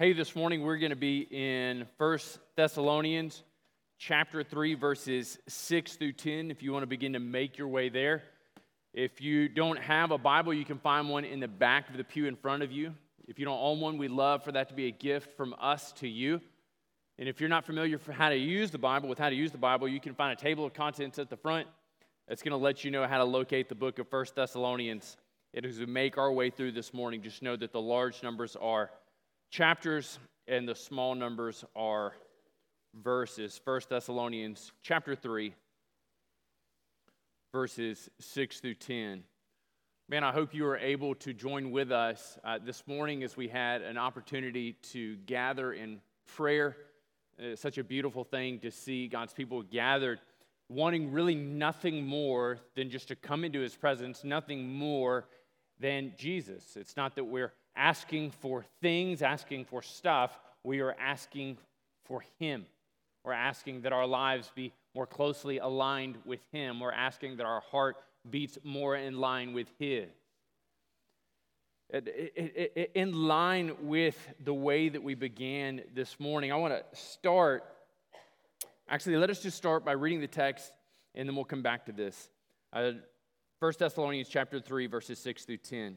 Hey, this morning we're going to be in First Thessalonians chapter 3 verses 6 through 10 if you want to begin to make your way there. If you don't have a Bible, you can find one in the back of the pew in front of you. If you don't own one, we'd love for that to be a gift from us to you. And if you're not familiar for how to use the Bible, with how to use the Bible, you can find a table of contents at the front. that's going to let you know how to locate the book of First Thessalonians. It as we make our way through this morning, just know that the large numbers are chapters and the small numbers are verses. 1 Thessalonians chapter 3, verses 6 through 10. Man, I hope you were able to join with us uh, this morning as we had an opportunity to gather in prayer. It's such a beautiful thing to see God's people gathered, wanting really nothing more than just to come into his presence, nothing more than Jesus. It's not that we're asking for things, asking for stuff. We are asking for Him. We're asking that our lives be more closely aligned with Him. We're asking that our heart beats more in line with His. In line with the way that we began this morning, I want to start. Actually, let us just start by reading the text, and then we'll come back to this. Uh, 1 Thessalonians chapter 3, verses 6 through 10.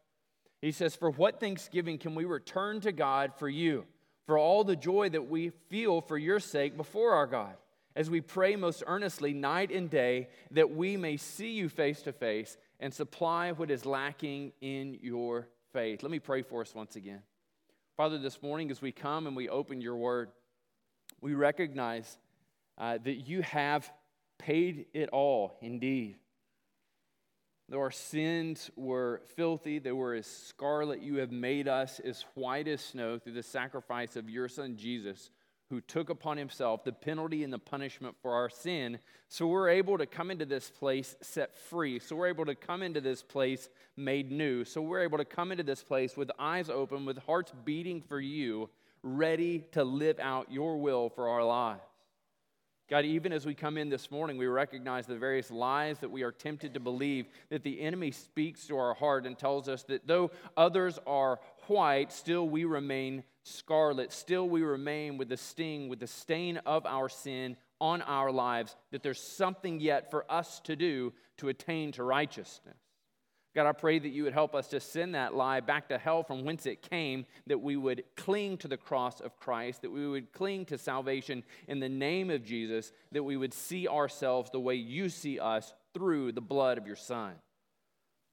he says, For what thanksgiving can we return to God for you, for all the joy that we feel for your sake before our God, as we pray most earnestly night and day that we may see you face to face and supply what is lacking in your faith? Let me pray for us once again. Father, this morning as we come and we open your word, we recognize uh, that you have paid it all indeed. Though our sins were filthy, they were as scarlet, you have made us as white as snow through the sacrifice of your Son Jesus, who took upon himself the penalty and the punishment for our sin. So we're able to come into this place set free. So we're able to come into this place made new. So we're able to come into this place with eyes open, with hearts beating for you, ready to live out your will for our lives. God, even as we come in this morning, we recognize the various lies that we are tempted to believe that the enemy speaks to our heart and tells us that though others are white, still we remain scarlet. Still we remain with the sting, with the stain of our sin on our lives, that there's something yet for us to do to attain to righteousness. God, I pray that you would help us to send that lie back to hell from whence it came, that we would cling to the cross of Christ, that we would cling to salvation in the name of Jesus, that we would see ourselves the way you see us through the blood of your Son.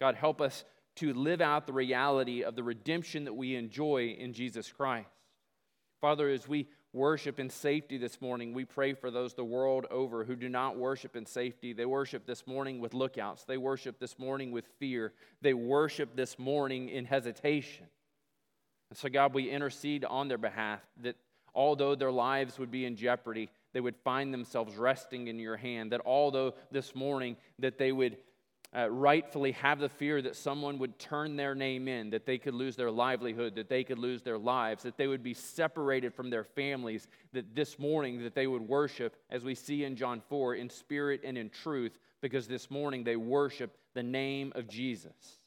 God, help us to live out the reality of the redemption that we enjoy in Jesus Christ. Father, as we worship in safety this morning. We pray for those the world over who do not worship in safety. They worship this morning with lookouts, they worship this morning with fear, they worship this morning in hesitation. And so, God, we intercede on their behalf that although their lives would be in jeopardy, they would find themselves resting in your hand. That although this morning that they would uh, rightfully have the fear that someone would turn their name in, that they could lose their livelihood, that they could lose their lives, that they would be separated from their families, that this morning that they would worship, as we see in John 4, in spirit and in truth, because this morning they worship the name of Jesus.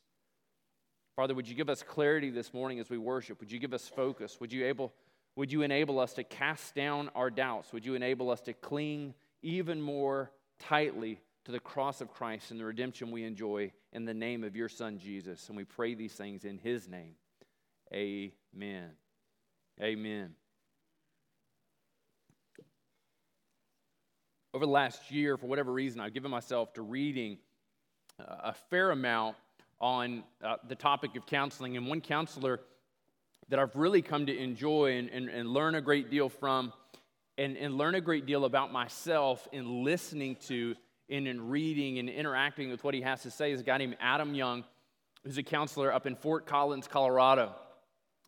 Father, would you give us clarity this morning as we worship? Would you give us focus? Would you able would you enable us to cast down our doubts? Would you enable us to cling even more tightly to the cross of Christ and the redemption we enjoy in the name of your Son, Jesus. And we pray these things in his name. Amen. Amen. Over the last year, for whatever reason, I've given myself to reading a fair amount on uh, the topic of counseling. And one counselor that I've really come to enjoy and, and, and learn a great deal from and, and learn a great deal about myself in listening to in and reading and interacting with what he has to say is a guy named Adam Young, who's a counselor up in Fort Collins, Colorado.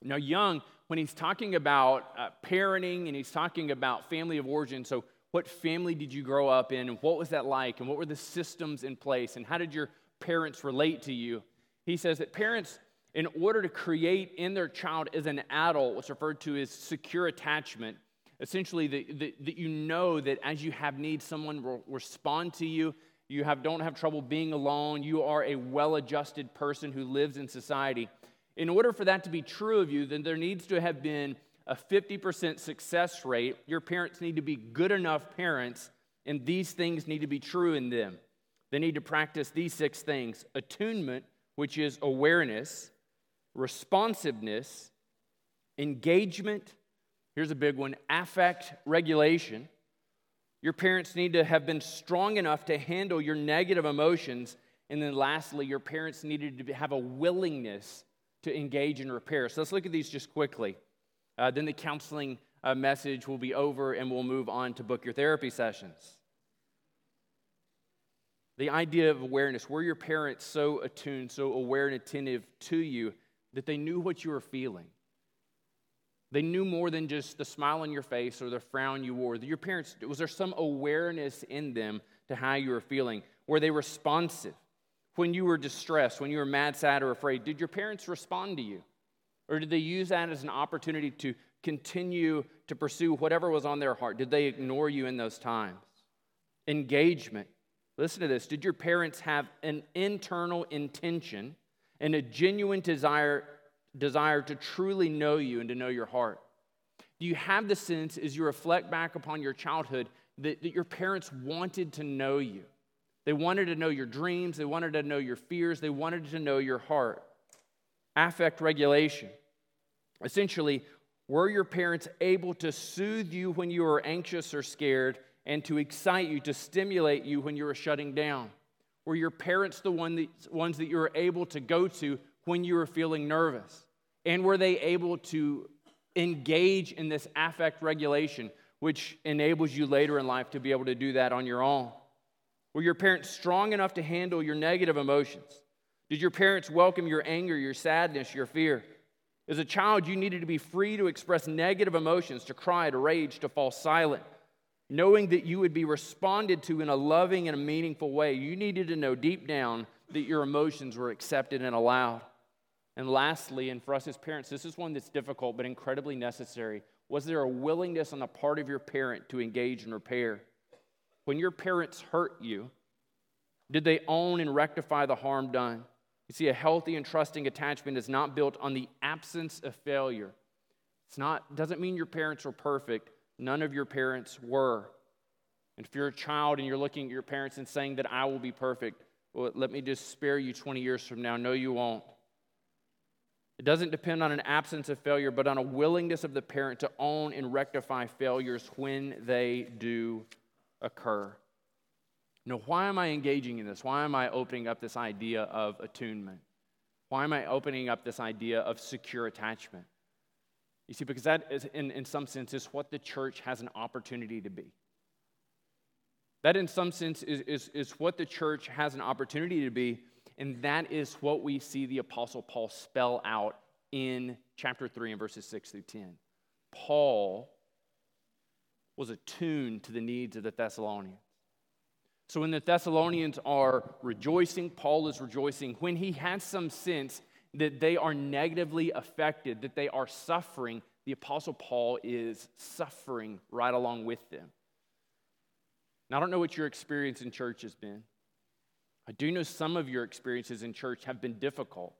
Now, Young, when he's talking about uh, parenting and he's talking about family of origin. So, what family did you grow up in, and what was that like, and what were the systems in place, and how did your parents relate to you? He says that parents, in order to create in their child as an adult what's referred to as secure attachment, essentially that, that you know that as you have needs, someone will respond to you. You have, don't have trouble being alone. You are a well adjusted person who lives in society. In order for that to be true of you, then there needs to have been a 50% success rate. Your parents need to be good enough parents, and these things need to be true in them. They need to practice these six things attunement, which is awareness, responsiveness, engagement. Here's a big one affect regulation. Your parents need to have been strong enough to handle your negative emotions. And then lastly, your parents needed to have a willingness to engage in repair. So let's look at these just quickly. Uh, then the counseling uh, message will be over and we'll move on to book your therapy sessions. The idea of awareness were your parents so attuned, so aware and attentive to you that they knew what you were feeling? They knew more than just the smile on your face or the frown you wore. Your parents, was there some awareness in them to how you were feeling? Were they responsive? When you were distressed, when you were mad, sad, or afraid, did your parents respond to you? Or did they use that as an opportunity to continue to pursue whatever was on their heart? Did they ignore you in those times? Engagement. Listen to this. Did your parents have an internal intention and a genuine desire, desire to truly know you and to know your heart? Do you have the sense as you reflect back upon your childhood that, that your parents wanted to know you? They wanted to know your dreams, they wanted to know your fears, they wanted to know your heart. Affect regulation. Essentially, were your parents able to soothe you when you were anxious or scared and to excite you, to stimulate you when you were shutting down? Were your parents the one that, ones that you were able to go to when you were feeling nervous? And were they able to engage in this affect regulation, which enables you later in life to be able to do that on your own? Were your parents strong enough to handle your negative emotions? Did your parents welcome your anger, your sadness, your fear? As a child, you needed to be free to express negative emotions, to cry, to rage, to fall silent. Knowing that you would be responded to in a loving and a meaningful way, you needed to know deep down that your emotions were accepted and allowed. And lastly, and for us as parents, this is one that's difficult but incredibly necessary. Was there a willingness on the part of your parent to engage in repair? When your parents hurt you, did they own and rectify the harm done? You see, a healthy and trusting attachment is not built on the absence of failure. It's not, doesn't mean your parents were perfect. None of your parents were. And if you're a child and you're looking at your parents and saying that I will be perfect, well, let me just spare you 20 years from now. No, you won't. It doesn't depend on an absence of failure, but on a willingness of the parent to own and rectify failures when they do occur. Now, why am I engaging in this? Why am I opening up this idea of attunement? Why am I opening up this idea of secure attachment? You see, because that is, in, in some sense, is what the church has an opportunity to be. That, in some sense, is, is, is what the church has an opportunity to be, and that is what we see the Apostle Paul spell out in chapter 3 and verses 6 through 10. Paul was attuned to the needs of the Thessalonians. So when the Thessalonians are rejoicing, Paul is rejoicing. When he has some sense that they are negatively affected, that they are suffering, the Apostle Paul is suffering right along with them. Now, I don't know what your experience in church has been. I do know some of your experiences in church have been difficult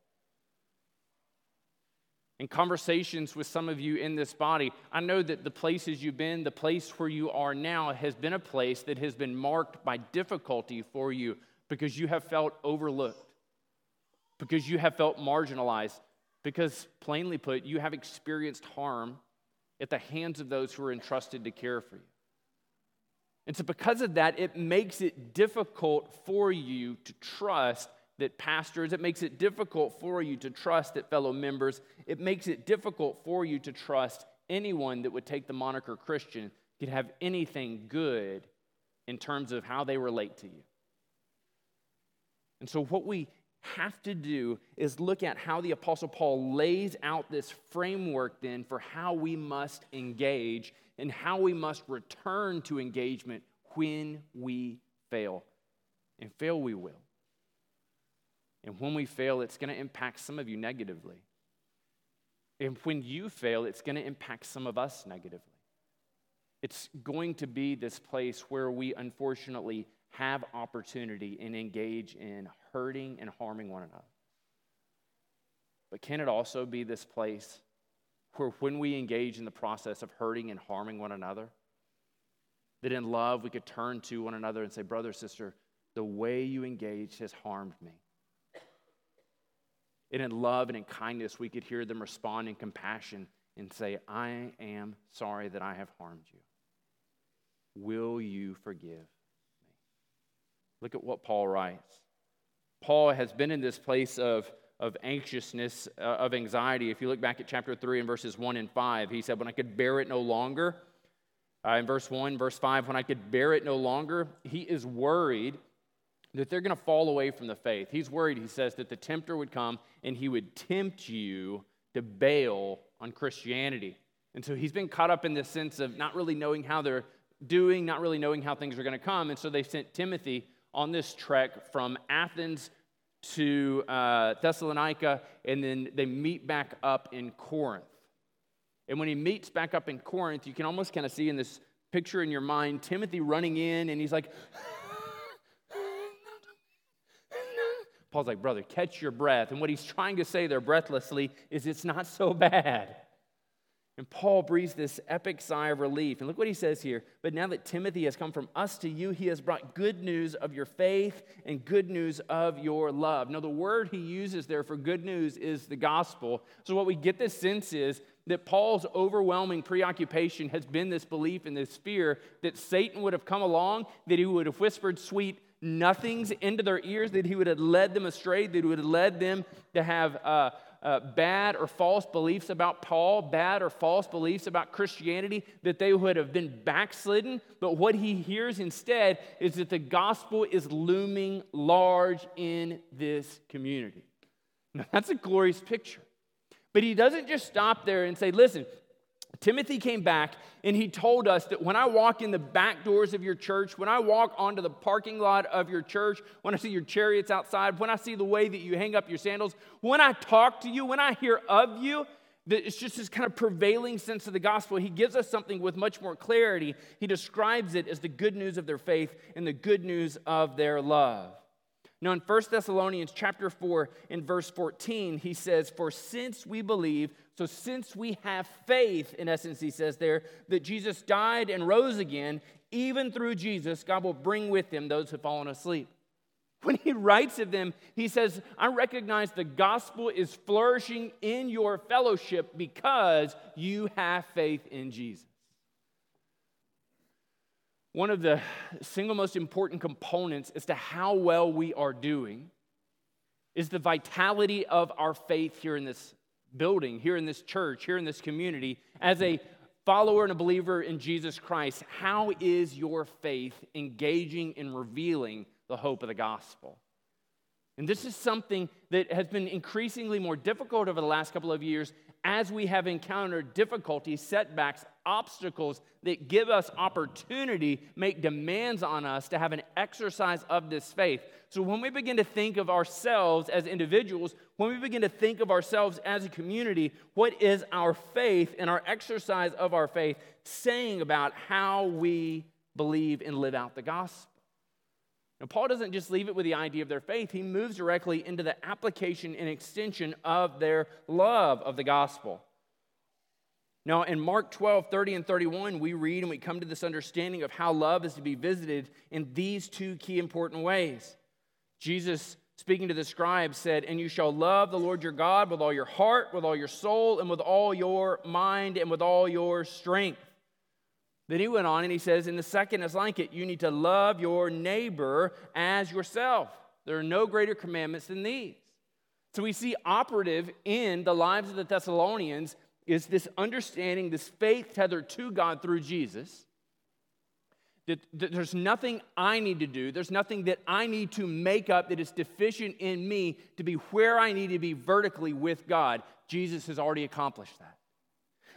in conversations with some of you in this body, I know that the places you've been, the place where you are now, has been a place that has been marked by difficulty for you because you have felt overlooked, because you have felt marginalized, because, plainly put, you have experienced harm at the hands of those who are entrusted to care for you. And so, because of that, it makes it difficult for you to trust that pastors, it makes it difficult for you to trust that fellow members, it makes it difficult for you to trust anyone that would take the moniker Christian could have anything good in terms of how they relate to you. And so, what we have to do is look at how the Apostle Paul lays out this framework then for how we must engage and how we must return to engagement when we fail. And fail we will. And when we fail, it's going to impact some of you negatively. And when you fail, it's going to impact some of us negatively. It's going to be this place where we unfortunately have opportunity and engage in hurting and harming one another. But can it also be this place where when we engage in the process of hurting and harming one another, that in love we could turn to one another and say, Brother, sister, the way you engaged has harmed me. And in love and in kindness, we could hear them respond in compassion and say, I am sorry that I have harmed you. Will you forgive me? Look at what Paul writes. Paul has been in this place of, of anxiousness, uh, of anxiety. If you look back at chapter 3 and verses 1 and 5, he said, When I could bear it no longer, uh, in verse 1, verse 5, when I could bear it no longer, he is worried that they're going to fall away from the faith. He's worried, he says, that the tempter would come and he would tempt you to bail on Christianity. And so he's been caught up in this sense of not really knowing how they're doing, not really knowing how things are going to come. And so they sent Timothy on this trek from Athens to uh, Thessalonica, and then they meet back up in Corinth. And when he meets back up in Corinth, you can almost kind of see in this picture in your mind Timothy running in, and he's like, Paul's like, brother, catch your breath. And what he's trying to say there breathlessly is it's not so bad. And Paul breathes this epic sigh of relief. And look what he says here. But now that Timothy has come from us to you, he has brought good news of your faith and good news of your love. Now, the word he uses there for good news is the gospel. So, what we get this sense is that Paul's overwhelming preoccupation has been this belief and this fear that Satan would have come along, that he would have whispered sweet nothings into their ears, that he would have led them astray, that he would have led them to have. Uh, uh, bad or false beliefs about Paul, bad or false beliefs about Christianity, that they would have been backslidden. But what he hears instead is that the gospel is looming large in this community. Now, that's a glorious picture. But he doesn't just stop there and say, listen, Timothy came back and he told us that when I walk in the back doors of your church, when I walk onto the parking lot of your church, when I see your chariots outside, when I see the way that you hang up your sandals, when I talk to you, when I hear of you, that it's just this kind of prevailing sense of the gospel. He gives us something with much more clarity. He describes it as the good news of their faith and the good news of their love. Now, in 1 Thessalonians chapter 4, in verse 14, he says, For since we believe, so since we have faith, in essence, he says there, that Jesus died and rose again, even through Jesus, God will bring with him those who have fallen asleep. When he writes of them, he says, I recognize the gospel is flourishing in your fellowship because you have faith in Jesus. One of the single most important components as to how well we are doing is the vitality of our faith here in this building, here in this church, here in this community. As a follower and a believer in Jesus Christ, how is your faith engaging and revealing the hope of the gospel? And this is something that has been increasingly more difficult over the last couple of years as we have encountered difficulties, setbacks, obstacles that give us opportunity, make demands on us to have an exercise of this faith. So when we begin to think of ourselves as individuals, when we begin to think of ourselves as a community, what is our faith and our exercise of our faith saying about how we believe and live out the gospel? Now, Paul doesn't just leave it with the idea of their faith, he moves directly into the application and extension of their love of the gospel. Now, in Mark 12, 30 and 31, we read and we come to this understanding of how love is to be visited in these two key important ways. Jesus, speaking to the scribes, said, And you shall love the Lord your God with all your heart, with all your soul, and with all your mind, and with all your strength. Then he went on and he says, "In the second is like it. You need to love your neighbor as yourself. There are no greater commandments than these. So we see operative in the lives of the Thessalonians is this understanding, this faith tethered to God through Jesus, That, that, there's nothing I need to do, there's nothing that I need to make up that is deficient in me to be where I need to be vertically with God. Jesus has already accomplished that.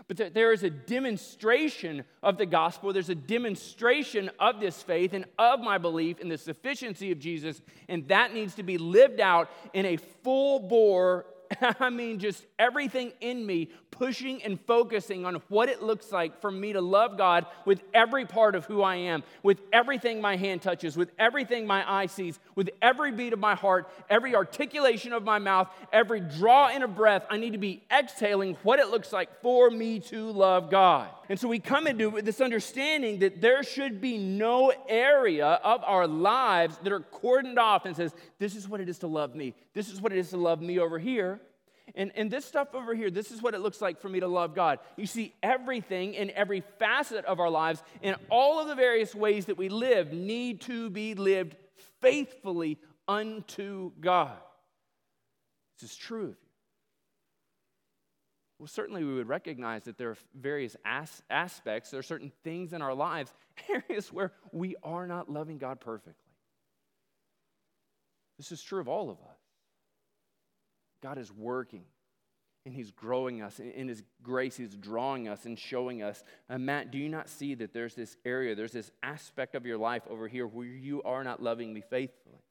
But that there is a demonstration of the gospel. There's a demonstration of this faith and of my belief in the sufficiency of Jesus. And that needs to be lived out in a full bore I mean, just everything in me pushing and focusing on what it looks like for me to love God with every part of who I am, with everything my hand touches, with everything my eye sees, with every beat of my heart, every articulation of my mouth, every draw in a breath. I need to be exhaling what it looks like for me to love God. And so we come into this understanding that there should be no area of our lives that are cordoned off and says, This is what it is to love me. This is what it is to love me over here. And, and this stuff over here, this is what it looks like for me to love God. You see, everything in every facet of our lives, in all of the various ways that we live, need to be lived faithfully unto God. This is true of you. Well, certainly we would recognize that there are various as- aspects, there are certain things in our lives, areas where we are not loving God perfectly. This is true of all of us. God is working and He's growing us. In His grace, He's drawing us and showing us. Uh, Matt, do you not see that there's this area, there's this aspect of your life over here where you are not loving me faithfully?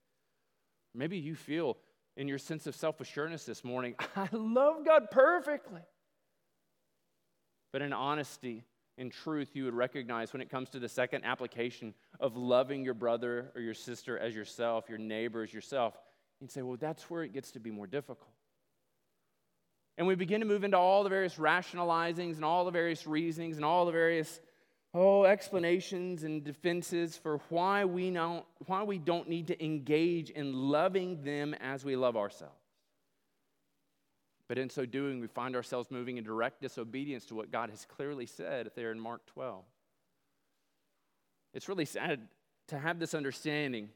Maybe you feel in your sense of self assurance this morning, I love God perfectly. But in honesty, in truth, you would recognize when it comes to the second application of loving your brother or your sister as yourself, your neighbor as yourself, you'd say, well, that's where it gets to be more difficult. And we begin to move into all the various rationalizings and all the various reasonings and all the various oh explanations and defenses for why we don't why we don't need to engage in loving them as we love ourselves. But in so doing, we find ourselves moving in direct disobedience to what God has clearly said there in Mark 12. It's really sad to have this understanding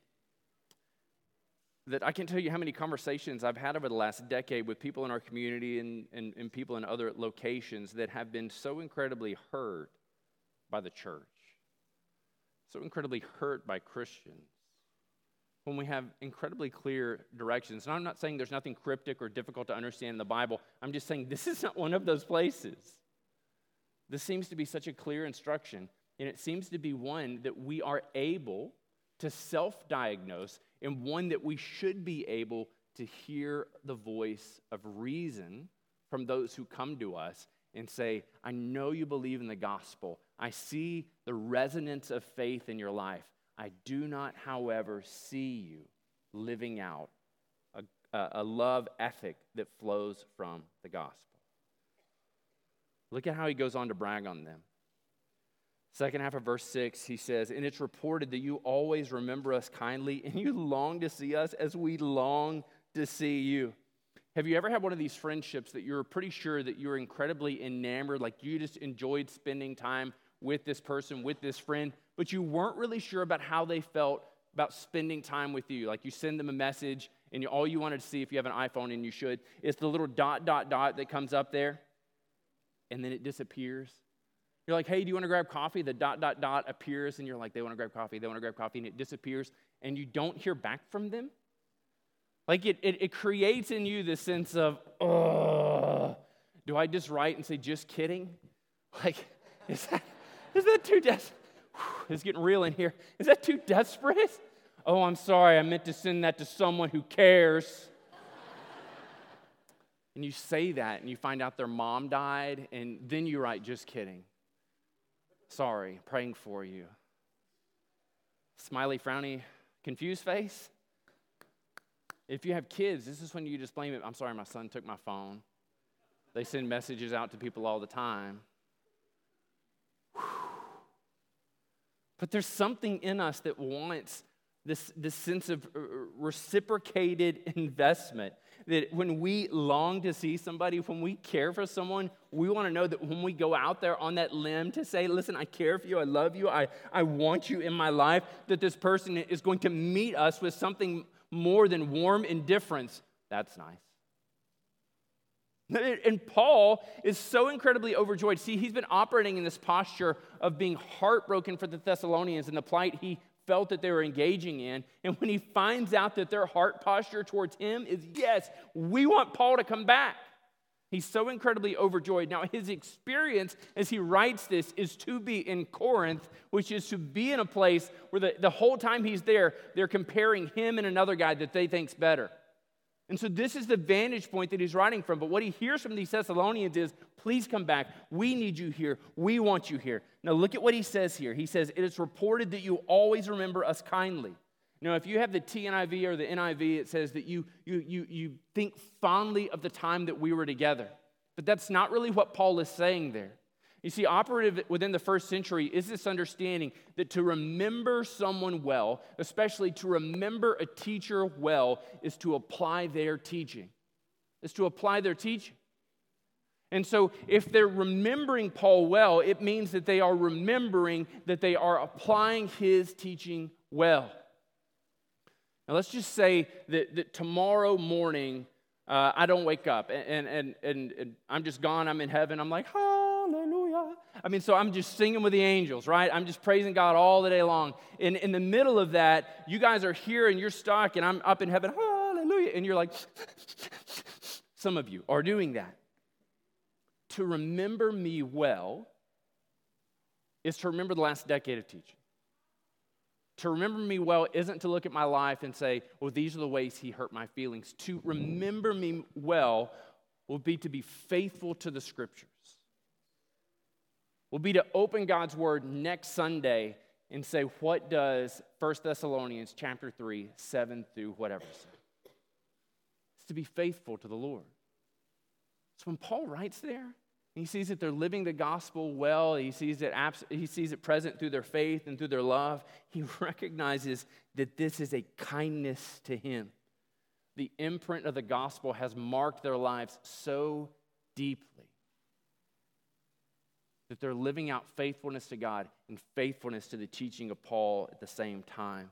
that I can't tell you how many conversations I've had over the last decade with people in our community and, and, and people in other locations that have been so incredibly hurt by the church, so incredibly hurt by Christians. When we have incredibly clear directions. And I'm not saying there's nothing cryptic or difficult to understand in the Bible. I'm just saying this is not one of those places. This seems to be such a clear instruction, and it seems to be one that we are able to self diagnose and one that we should be able to hear the voice of reason from those who come to us and say, I know you believe in the gospel. I see the resonance of faith in your life. I do not, however, see you living out a, a, love ethic that flows from the gospel. Look at how he goes on to brag on them. Second half of verse 6, he says, And it's reported that you always remember us kindly, and you long to see us as we long to see you. Have you ever had one of these friendships that you're pretty sure that you're incredibly enamored, like you just enjoyed spending time with this person, with this friend, but you weren't really sure about how they felt about spending time with you? Like you send them a message, and all you wanted to see, if you have an iPhone and you should, is the little dot, dot, dot that comes up there, and then it disappears. You're like, hey, do you want to grab coffee? The dot, dot, dot appears, and you're like, they want to grab coffee, they want to grab coffee, and it disappears, and you don't hear back from them. Like it, it, it creates in you this sense of, oh, do I just write and say, just kidding? Like, is that, is that too desperate? It's getting real in here. Is that too desperate? Oh, I'm sorry, I meant to send that to someone who cares. and you say that, and you find out their mom died, and then you write, just kidding. Sorry, praying for you. Smiley, frowny, confused face. If you have kids, this is when you just blame it. I'm sorry, my son took my phone. They send messages out to people all the time. But there's something in us that wants this, this sense of uh, reciprocated investment. That when we long to see somebody, when we care for someone, we want to know that when we go out there on that limb to say, Listen, I care for you, I love you, I, I want you in my life, that this person is going to meet us with something more than warm indifference. That's nice. And Paul is so incredibly overjoyed. See, he's been operating in this posture of being heartbroken for the Thessalonians and the plight he felt that they were engaging in. And when he finds out that their heart posture towards him is, yes, we want Paul to come back, he's so incredibly overjoyed. Now, his experience as he writes this is to be in Corinth, which is to be in a place where the, the whole time he's there, they're comparing him and another guy that they think's better. And so this is the vantage point that he's writing from. But what he hears from these Thessalonians is, please come back. We need you here. We want you here. Now look at what he says here. He says, it is reported that you always remember us kindly. Now, if you have the TNIV or the NIV, it says that you, you, you, you think fondly of the time that we were together. But that's not really what Paul is saying there. You see, operative within the first century is this understanding that to remember someone well, especially to remember a teacher well, is to apply their teaching. Is to apply their teaching. And so, if they're remembering Paul well, it means that they are remembering that they are applying his teaching well. Now, let's just say that, that tomorrow morning uh, I don't wake up and, and, and, and I'm just gone, I'm in heaven, I'm like, oh, I mean, so I'm just singing with the angels, right? I'm just praising God all the day long. And in the middle of that, you guys are here and you're stuck, and I'm up in heaven, hallelujah. And you're like, some of you are doing that. To remember me well is to remember the last decade of teaching. To remember me well isn't to look at my life and say, well, these are the ways he hurt my feelings. To remember me well will be to be faithful to the scriptures will be to open God's word next Sunday and say, what does 1 Thessalonians chapter 3, 7 through whatever say? It's to be faithful to the Lord. So when Paul writes there, he sees that they're living the gospel well. He sees it, abs- he sees it present through their faith and through their love. He recognizes that this is a kindness to him. The imprint of the gospel has marked their lives so deeply that they're living out faithfulness to God and faithfulness to the teaching of Paul at the same time.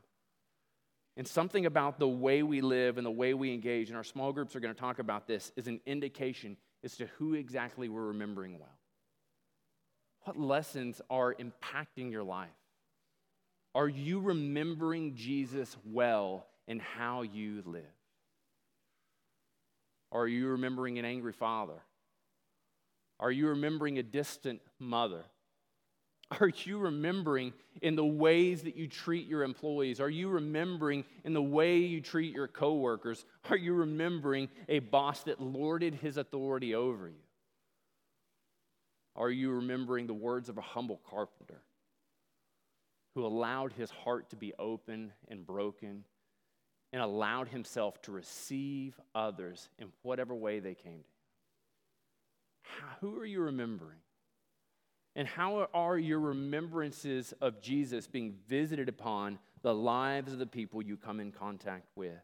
And something about the way we live and the way we engage, and our small groups are going to talk about this, is an indication as to who exactly we're remembering well. What lessons are impacting your life? Are you remembering Jesus well in how you live? Or are you remembering an angry father? Are you remembering a distant mother? Are you remembering in the ways that you treat your employees? Are you remembering in the way you treat your coworkers? Are you remembering a boss that lorded his authority over you? Are you remembering the words of a humble carpenter who allowed his heart to be open and broken and allowed himself to receive others in whatever way they came to him? Who are you remembering? And how are your remembrances of Jesus being visited upon the lives of the people you come in contact with?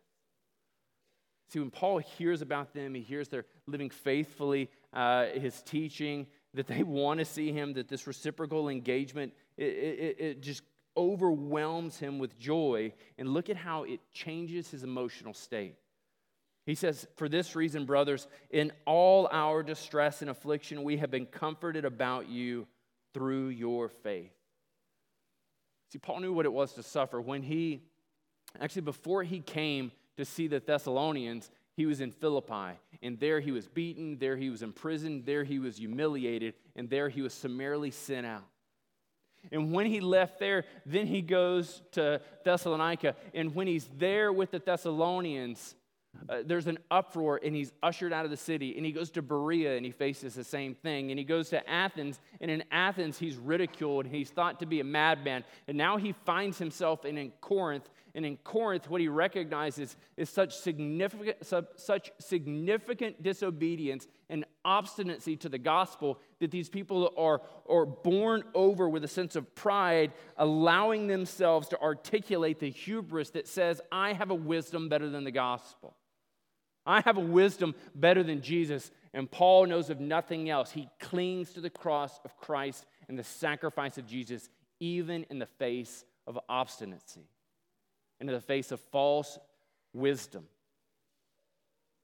See, when Paul hears about them, he hears they're living faithfully, uh, his teaching, that they want to see him, that this reciprocal engagement, it, it, it just overwhelms him with joy. And look at how it changes his emotional state. He says, For this reason, brothers, in all our distress and affliction, we have been comforted about you through your faith. See, Paul knew what it was to suffer. When he, actually, before he came to see the Thessalonians, he was in Philippi, and there he was beaten, there he was imprisoned, there he was humiliated, and there he was summarily sent out. And when he left there, then he goes to Thessalonica, and when he's there with the Thessalonians, uh, there's an uproar and he's ushered out of the city and he goes to Berea and he faces the same thing and he goes to Athens and in Athens he's ridiculed and he's thought to be a madman and now he finds himself in, in Corinth and in Corinth what he recognizes is such significant such significant disobedience and obstinacy to the gospel that these people are, are born over with a sense of pride allowing themselves to articulate the hubris that says I have a wisdom better than the gospel I have a wisdom better than Jesus. And Paul knows of nothing else. He clings to the cross of Christ and the sacrifice of Jesus, even in the face of obstinacy, and in the face of false wisdom.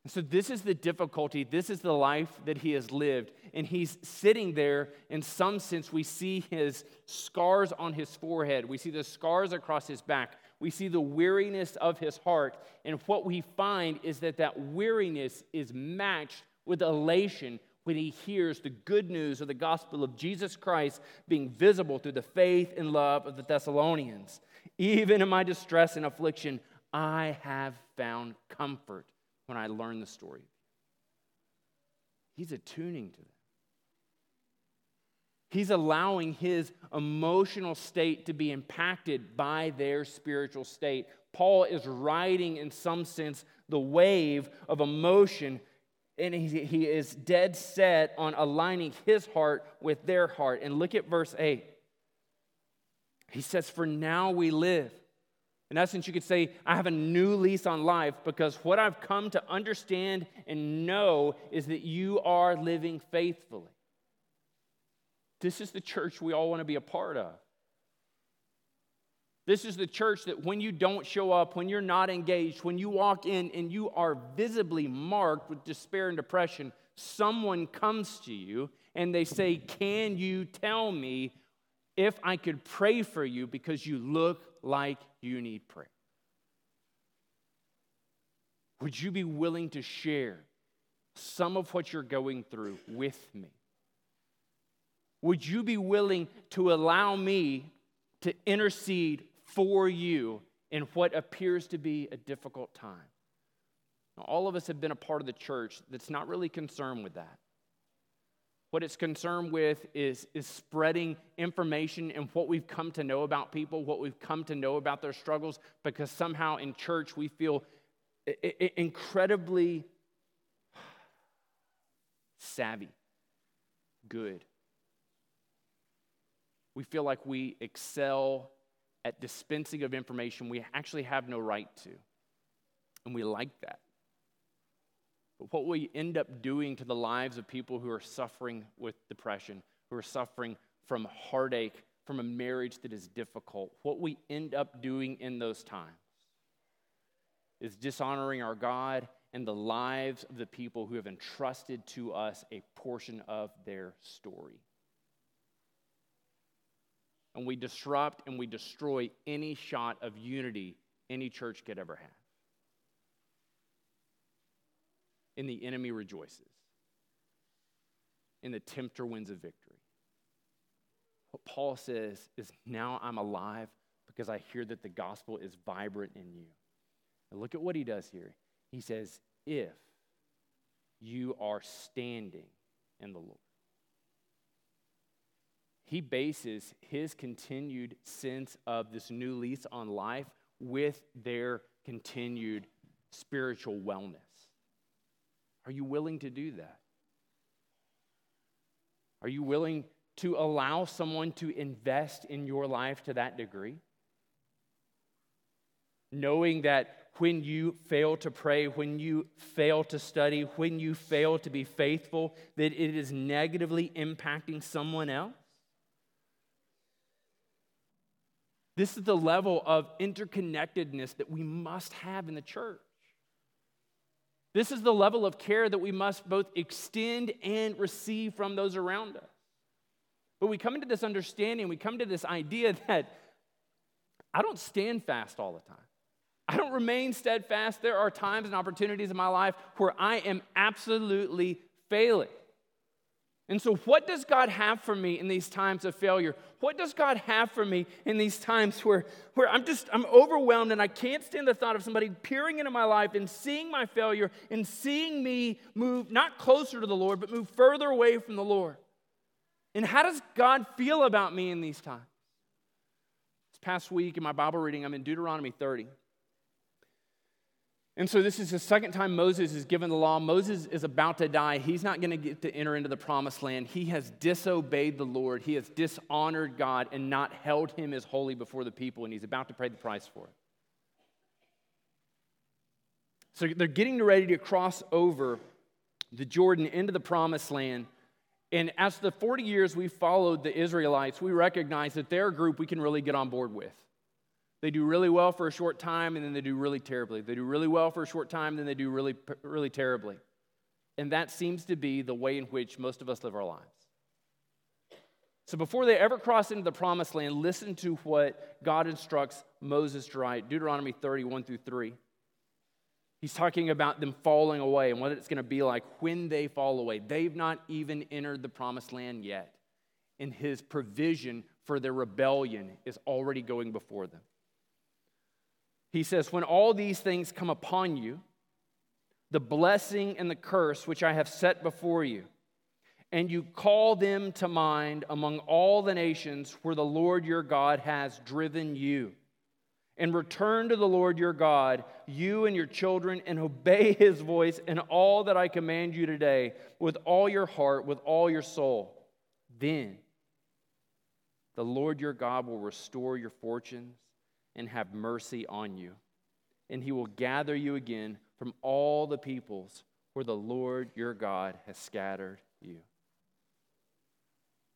And So, this is the difficulty. This is the life that he has lived. And he's sitting there. In some sense, we see his scars on his forehead, we see the scars across his back, we see the weariness of his heart. And what we find is that that weariness is matched with elation when he hears the good news of the gospel of Jesus Christ being visible through the faith and love of the Thessalonians. Even in my distress and affliction, I have found comfort when I learn the story. He's attuning to them. He's allowing his emotional state to be impacted by their spiritual state. Paul is riding, in some sense, the wave of emotion, and he, he is dead set on aligning his heart with their heart. And look at verse 8. He says, For now we live in essence, you could say, I have a new lease on life because what I've come to understand and know is that you are living faithfully. This is the church we all want to be a part of. This is the church that when you don't show up, when you're not engaged, when you walk in and you are visibly marked with despair and depression, someone comes to you and they say, Can you tell me if I could pray for you because you look like you need prayer? Would you be willing to share some of what you're going through with me? Would you be willing to allow me to intercede for you in what appears to be a difficult time? Now, all of us have been a part of the church that's not really concerned with that. What it's concerned with is, is spreading information and what we've come to know about people, what we've come to know about their struggles, because somehow in church we feel incredibly savvy, good. We feel like we excel at dispensing of information we actually have no right to. And we like that. But what we end up doing to the lives of people who are suffering with depression, who are suffering from heartache, from a marriage that is difficult, what we end up doing in those times is dishonoring our God and the lives of the people who have entrusted to us a portion of their story. And we disrupt and we destroy any shot of unity any church could ever have. and the enemy rejoices, and the tempter wins a victory. What Paul says is, Now I'm alive because I hear that the gospel is vibrant in you. And look at what he does here. He says, If you are standing in the Lord. He bases his continued sense of this new lease on life with their continued spiritual wellness. Are you willing to do that? Are you willing to allow someone to invest in your life to that degree? Knowing that when you fail to pray, when you fail to study, when you fail to be faithful, that it is negatively impacting someone else? This is the level of interconnectedness that we must have in the church. This is the level of care that we must both extend and receive from those around us. But we come into this understanding, we come to this idea that I don't stand fast all the time. I don't remain steadfast. There are times and opportunities in my life where I am absolutely failing. And so, what does God have for me in these times of failure? What does God have for me in these times where, where I'm just I'm overwhelmed and I can't stand the thought of somebody peering into my life and seeing my failure and seeing me move not closer to the Lord, but move further away from the Lord? And how does God feel about me in these times? This past week in my Bible reading, I'm in Deuteronomy 30. And so, this is the second time Moses is given the law. Moses is about to die. He's not going to get to enter into the promised land. He has disobeyed the Lord, he has dishonored God and not held him as holy before the people, and he's about to pay the price for it. So, they're getting ready to cross over the Jordan into the promised land. And as the 40 years we followed the Israelites, we recognize that they're a group we can really get on board with. They do really well for a short time and then they do really terribly. They do really well for a short time, then they do really, really terribly. And that seems to be the way in which most of us live our lives. So before they ever cross into the promised land, listen to what God instructs Moses to write Deuteronomy 31 through 3. He's talking about them falling away and what it's going to be like when they fall away. They've not even entered the promised land yet. And his provision for their rebellion is already going before them. He says, When all these things come upon you, the blessing and the curse which I have set before you, and you call them to mind among all the nations where the Lord your God has driven you and return to the Lord your God, you and your children, and obey his voice in all that I command you today with all your heart, with all your soul. Then the Lord your God will restore your fortunes and have mercy on you. And he will gather you again from all the peoples where the Lord your God has scattered you.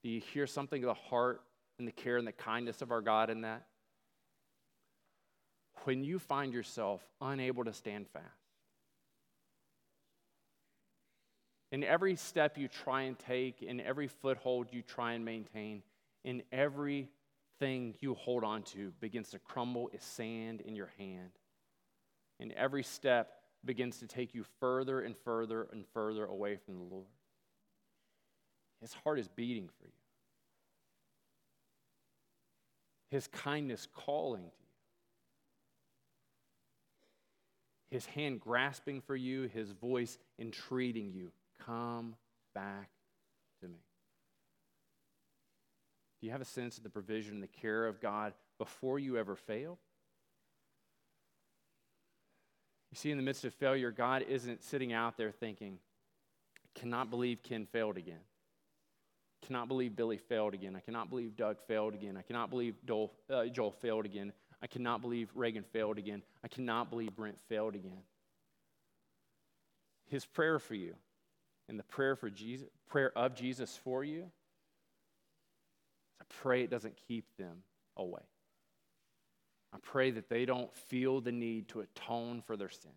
Do you hear something of the heart and the care and the kindness of our God in that? when you find yourself unable to stand fast. In every step you try and take, in every foothold you try and maintain, in everything you hold on to begins to crumble as sand in your hand. And every step begins to take you further and further and further away from the Lord. His heart is beating for you. His kindness calling to you. his hand grasping for you, his voice entreating you, come back to me. Do you have a sense of the provision and the care of God before you ever fail? You see, in the midst of failure, God isn't sitting out there thinking, cannot believe Ken failed again. Cannot believe Billy failed again. I cannot believe Doug failed again. I cannot believe Joel, uh, Joel failed again. I cannot believe Reagan failed again. I cannot believe Brent failed again. His prayer for you and the prayer for Jesus, prayer of Jesus for you, I pray it doesn't keep them away. I pray that they don't feel the need to atone for their sin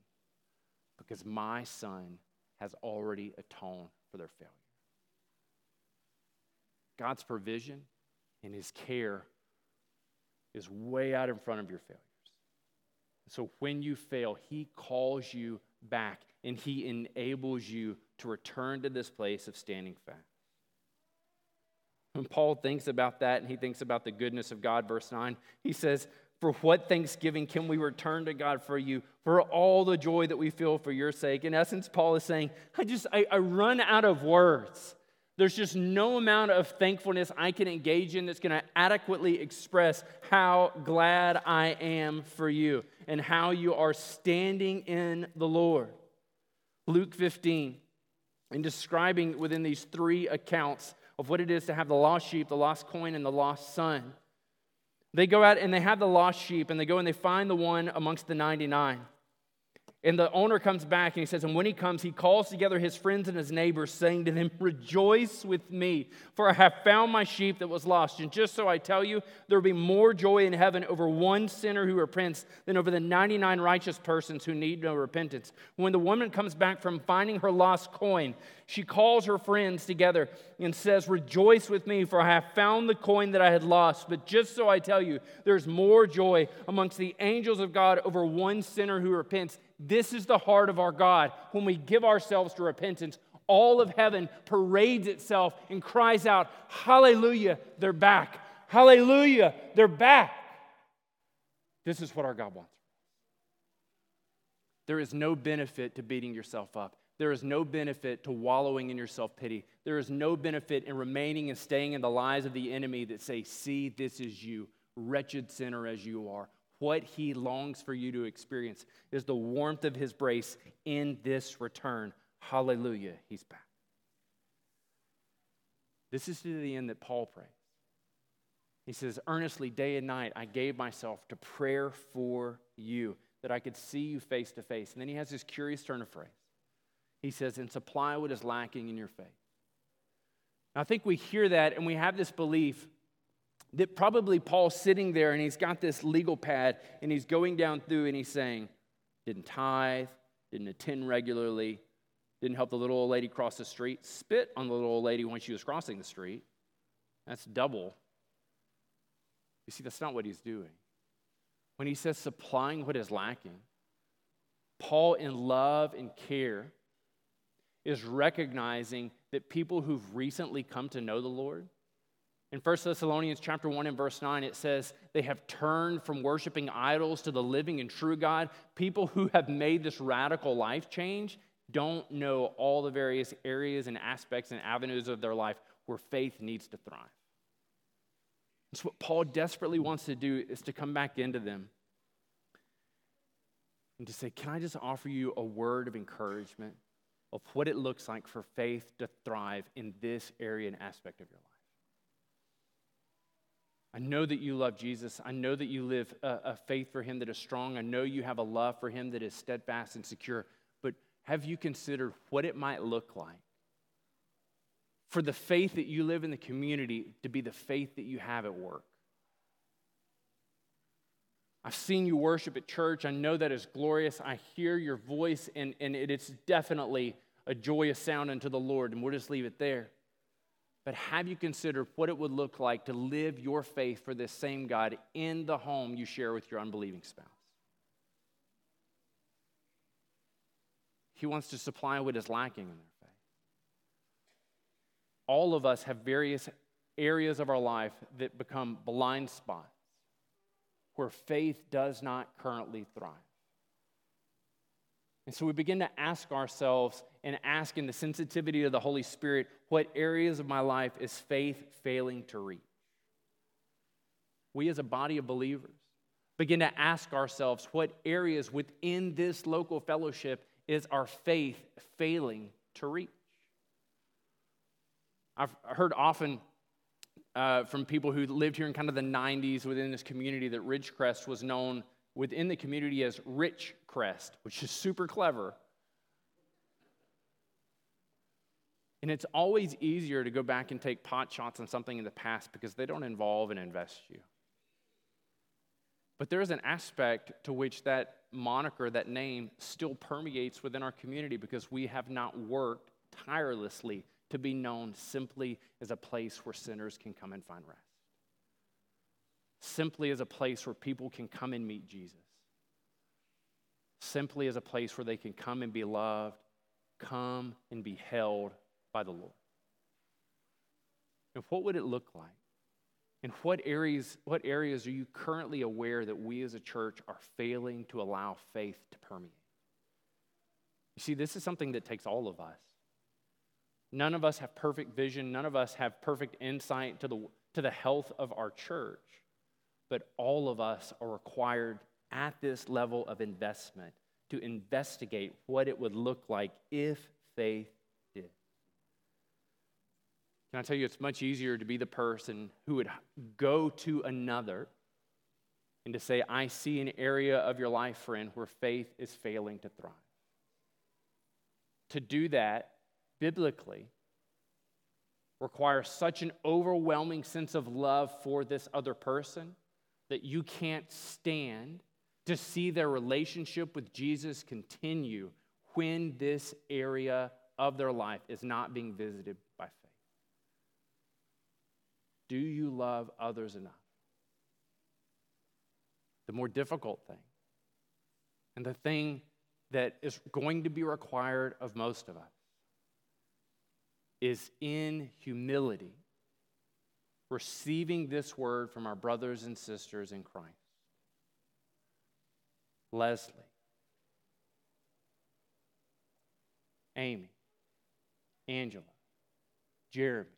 because my son has already atoned for their failure. God's provision and his care is way out in front of your failures. So when you fail, He calls you back and He enables you to return to this place of standing fast. When Paul thinks about that and he thinks about the goodness of God, verse 9, he says, For what thanksgiving can we return to God for you, for all the joy that we feel for your sake? In essence, Paul is saying, I just, I, I run out of words. There's just no amount of thankfulness I can engage in that's going to adequately express how glad I am for you and how you are standing in the Lord. Luke 15, in describing within these three accounts of what it is to have the lost sheep, the lost coin, and the lost son, they go out and they have the lost sheep and they go and they find the one amongst the 99. And the owner comes back and he says, And when he comes, he calls together his friends and his neighbors, saying to them, Rejoice with me, for I have found my sheep that was lost. And just so I tell you, there will be more joy in heaven over one sinner who repents than over the 99 righteous persons who need no repentance. When the woman comes back from finding her lost coin, she calls her friends together and says, Rejoice with me, for I have found the coin that I had lost. But just so I tell you, there's more joy amongst the angels of God over one sinner who repents this is the heart of our God. When we give ourselves to repentance, all of heaven parades itself and cries out, Hallelujah, they're back. Hallelujah, they're back. This is what our God wants. There is no benefit to beating yourself up. There is no benefit to wallowing in your self pity. There is no benefit in remaining and staying in the lies of the enemy that say, See, this is you, wretched sinner as you are. What he longs for you to experience is the warmth of his grace in this return. Hallelujah, he's back. This is to the end that Paul prays. He says, Earnestly, day and night, I gave myself to prayer for you, that I could see you face to face. And then he has this curious turn of phrase. He says, And supply what is lacking in your faith. Now, I think we hear that and we have this belief that probably Paul's sitting there and he's got this legal pad and he's going down through and he's saying, didn't tithe, didn't attend regularly, didn't help the little old lady cross the street, spit on the little old lady when she was crossing the street. That's double. You see, that's not what he's doing. When he says supplying what is lacking, Paul, in love and care, is recognizing that people who've recently come to know the Lord, in 1 Thessalonians chapter 1 and verse 9, it says, they have turned from worshiping idols to the living and true God. People who have made this radical life change don't know all the various areas and aspects and avenues of their life where faith needs to thrive. It's what Paul desperately wants to do is to come back into them and to say, Can I just offer you a word of encouragement of what it looks like for faith to thrive in this area and aspect of your life? I know that you love Jesus. I know that you live a, a, faith for him that is strong. I know you have a love for him that is steadfast and secure. But have you considered what it might look like for the faith that you live in the community to be the faith that you have at work? I've seen you worship at church. I know that is glorious. I hear your voice, and, and it's definitely a joyous sound unto the Lord, and we'll just leave it there. But have you considered what it would look like to live your faith for this same God in the home you share with your unbelieving spouse? He wants to supply what is lacking in their faith. All of us have various areas of our life that become blind spots where faith does not currently thrive. And so we begin to ask ourselves and ask in the sensitivity of the Holy Spirit, what areas of my life is faith failing to reach? We as a body of believers begin to ask ourselves, what areas within this local fellowship is our faith failing to reach? I've heard often uh, from people who lived here in kind of the 90s within this community that Ridgecrest was known within the community as Rich Crest, which is super clever. And it's always easier to go back and take pot shots on something in the past because they don't involve and invest you. But there is an aspect to which that moniker, that name, still permeates within our community because we have not worked tirelessly to be known simply as a place where sinners can come and find rest. Simply as a place where people can come and meet Jesus. Simply as a place where they can come and be loved, come and be held by the Lord. And what would it look like? And what areas, what areas are you currently aware that we as a church are failing to allow faith to permeate? You see, this is something that takes all of us. None of us have perfect vision. None of us have perfect insight to the, to the health of our church. But all of us are required at this level of investment to investigate what it would look like if faith did. Can I tell you, it's much easier to be the person who would go to another and to say, I see an area of your life, friend, where faith is failing to thrive. To do that biblically requires such an overwhelming sense of love for this other person that you can't stand to see their relationship with Jesus continue when this area of their life is not being visited by faith. Do you love others enough? The more difficult thing, and the thing that is going to be required of most of us, is in humility receiving this word from our brothers and sisters in Christ. Leslie, Amy, Angela, Jeremy,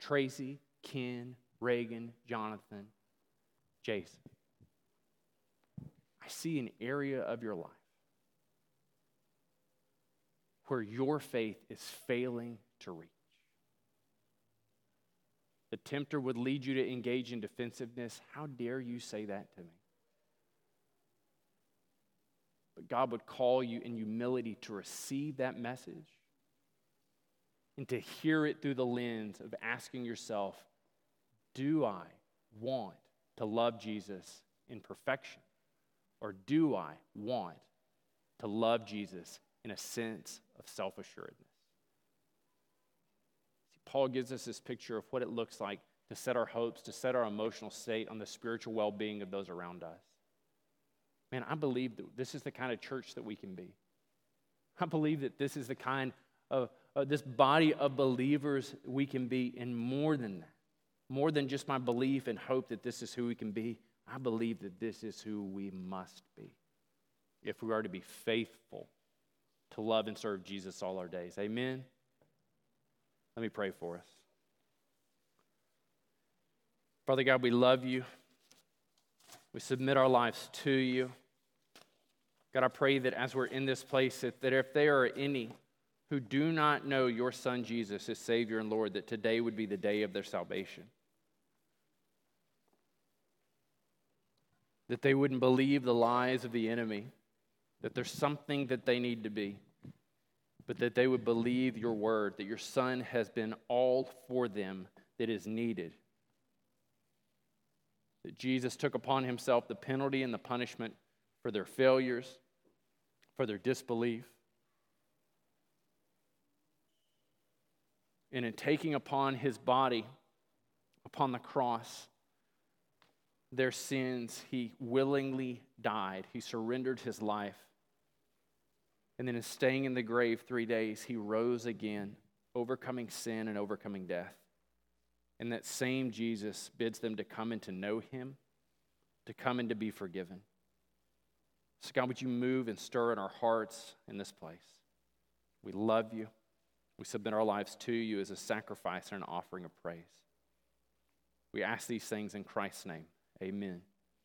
Tracy, Ken, Reagan, Jonathan, Jason. I see an area of your life where your faith is failing to reach. The tempter would lead you to engage in defensiveness. How dare you say that to me? But God would call you in humility to receive that message and to hear it through the lens of asking yourself, do I want to love Jesus in perfection? Or do I want to love Jesus in a sense of self assuredness? Paul gives us this picture of what it looks like to set our hopes, to set our emotional state on the spiritual well being of those around us. Man, I believe that this is the kind of church that we can be. I believe that this is the kind of, uh, this body of believers we can be, and more than that, more than just my belief and hope that this is who we can be, I believe that this is who we must be if we are to be faithful to love and serve Jesus all our days. Amen. Let me pray for us. Father God, we love you. We submit our lives to you. God, I pray that as we're in this place, that, if there are any who do not know your Son Jesus as Savior and Lord, that today would be the day of their salvation. That they wouldn't believe the lies of the enemy, that there's something that they need to be but that they would believe your word, that your Son has been all for them that is needed. That Jesus took upon himself the penalty and the punishment for their failures, for their disbelief. And in taking upon his body, upon the cross, their sins, he willingly died. He surrendered his life and then, in staying in the grave three days, he rose again, overcoming sin and overcoming death. And that same Jesus bids them to come and to know him, to come and to be forgiven. So, God, would you move and stir in our hearts in this place? We love you. We submit our lives to you as a sacrifice and an offering of praise. We ask these things in Christ's name. Amen.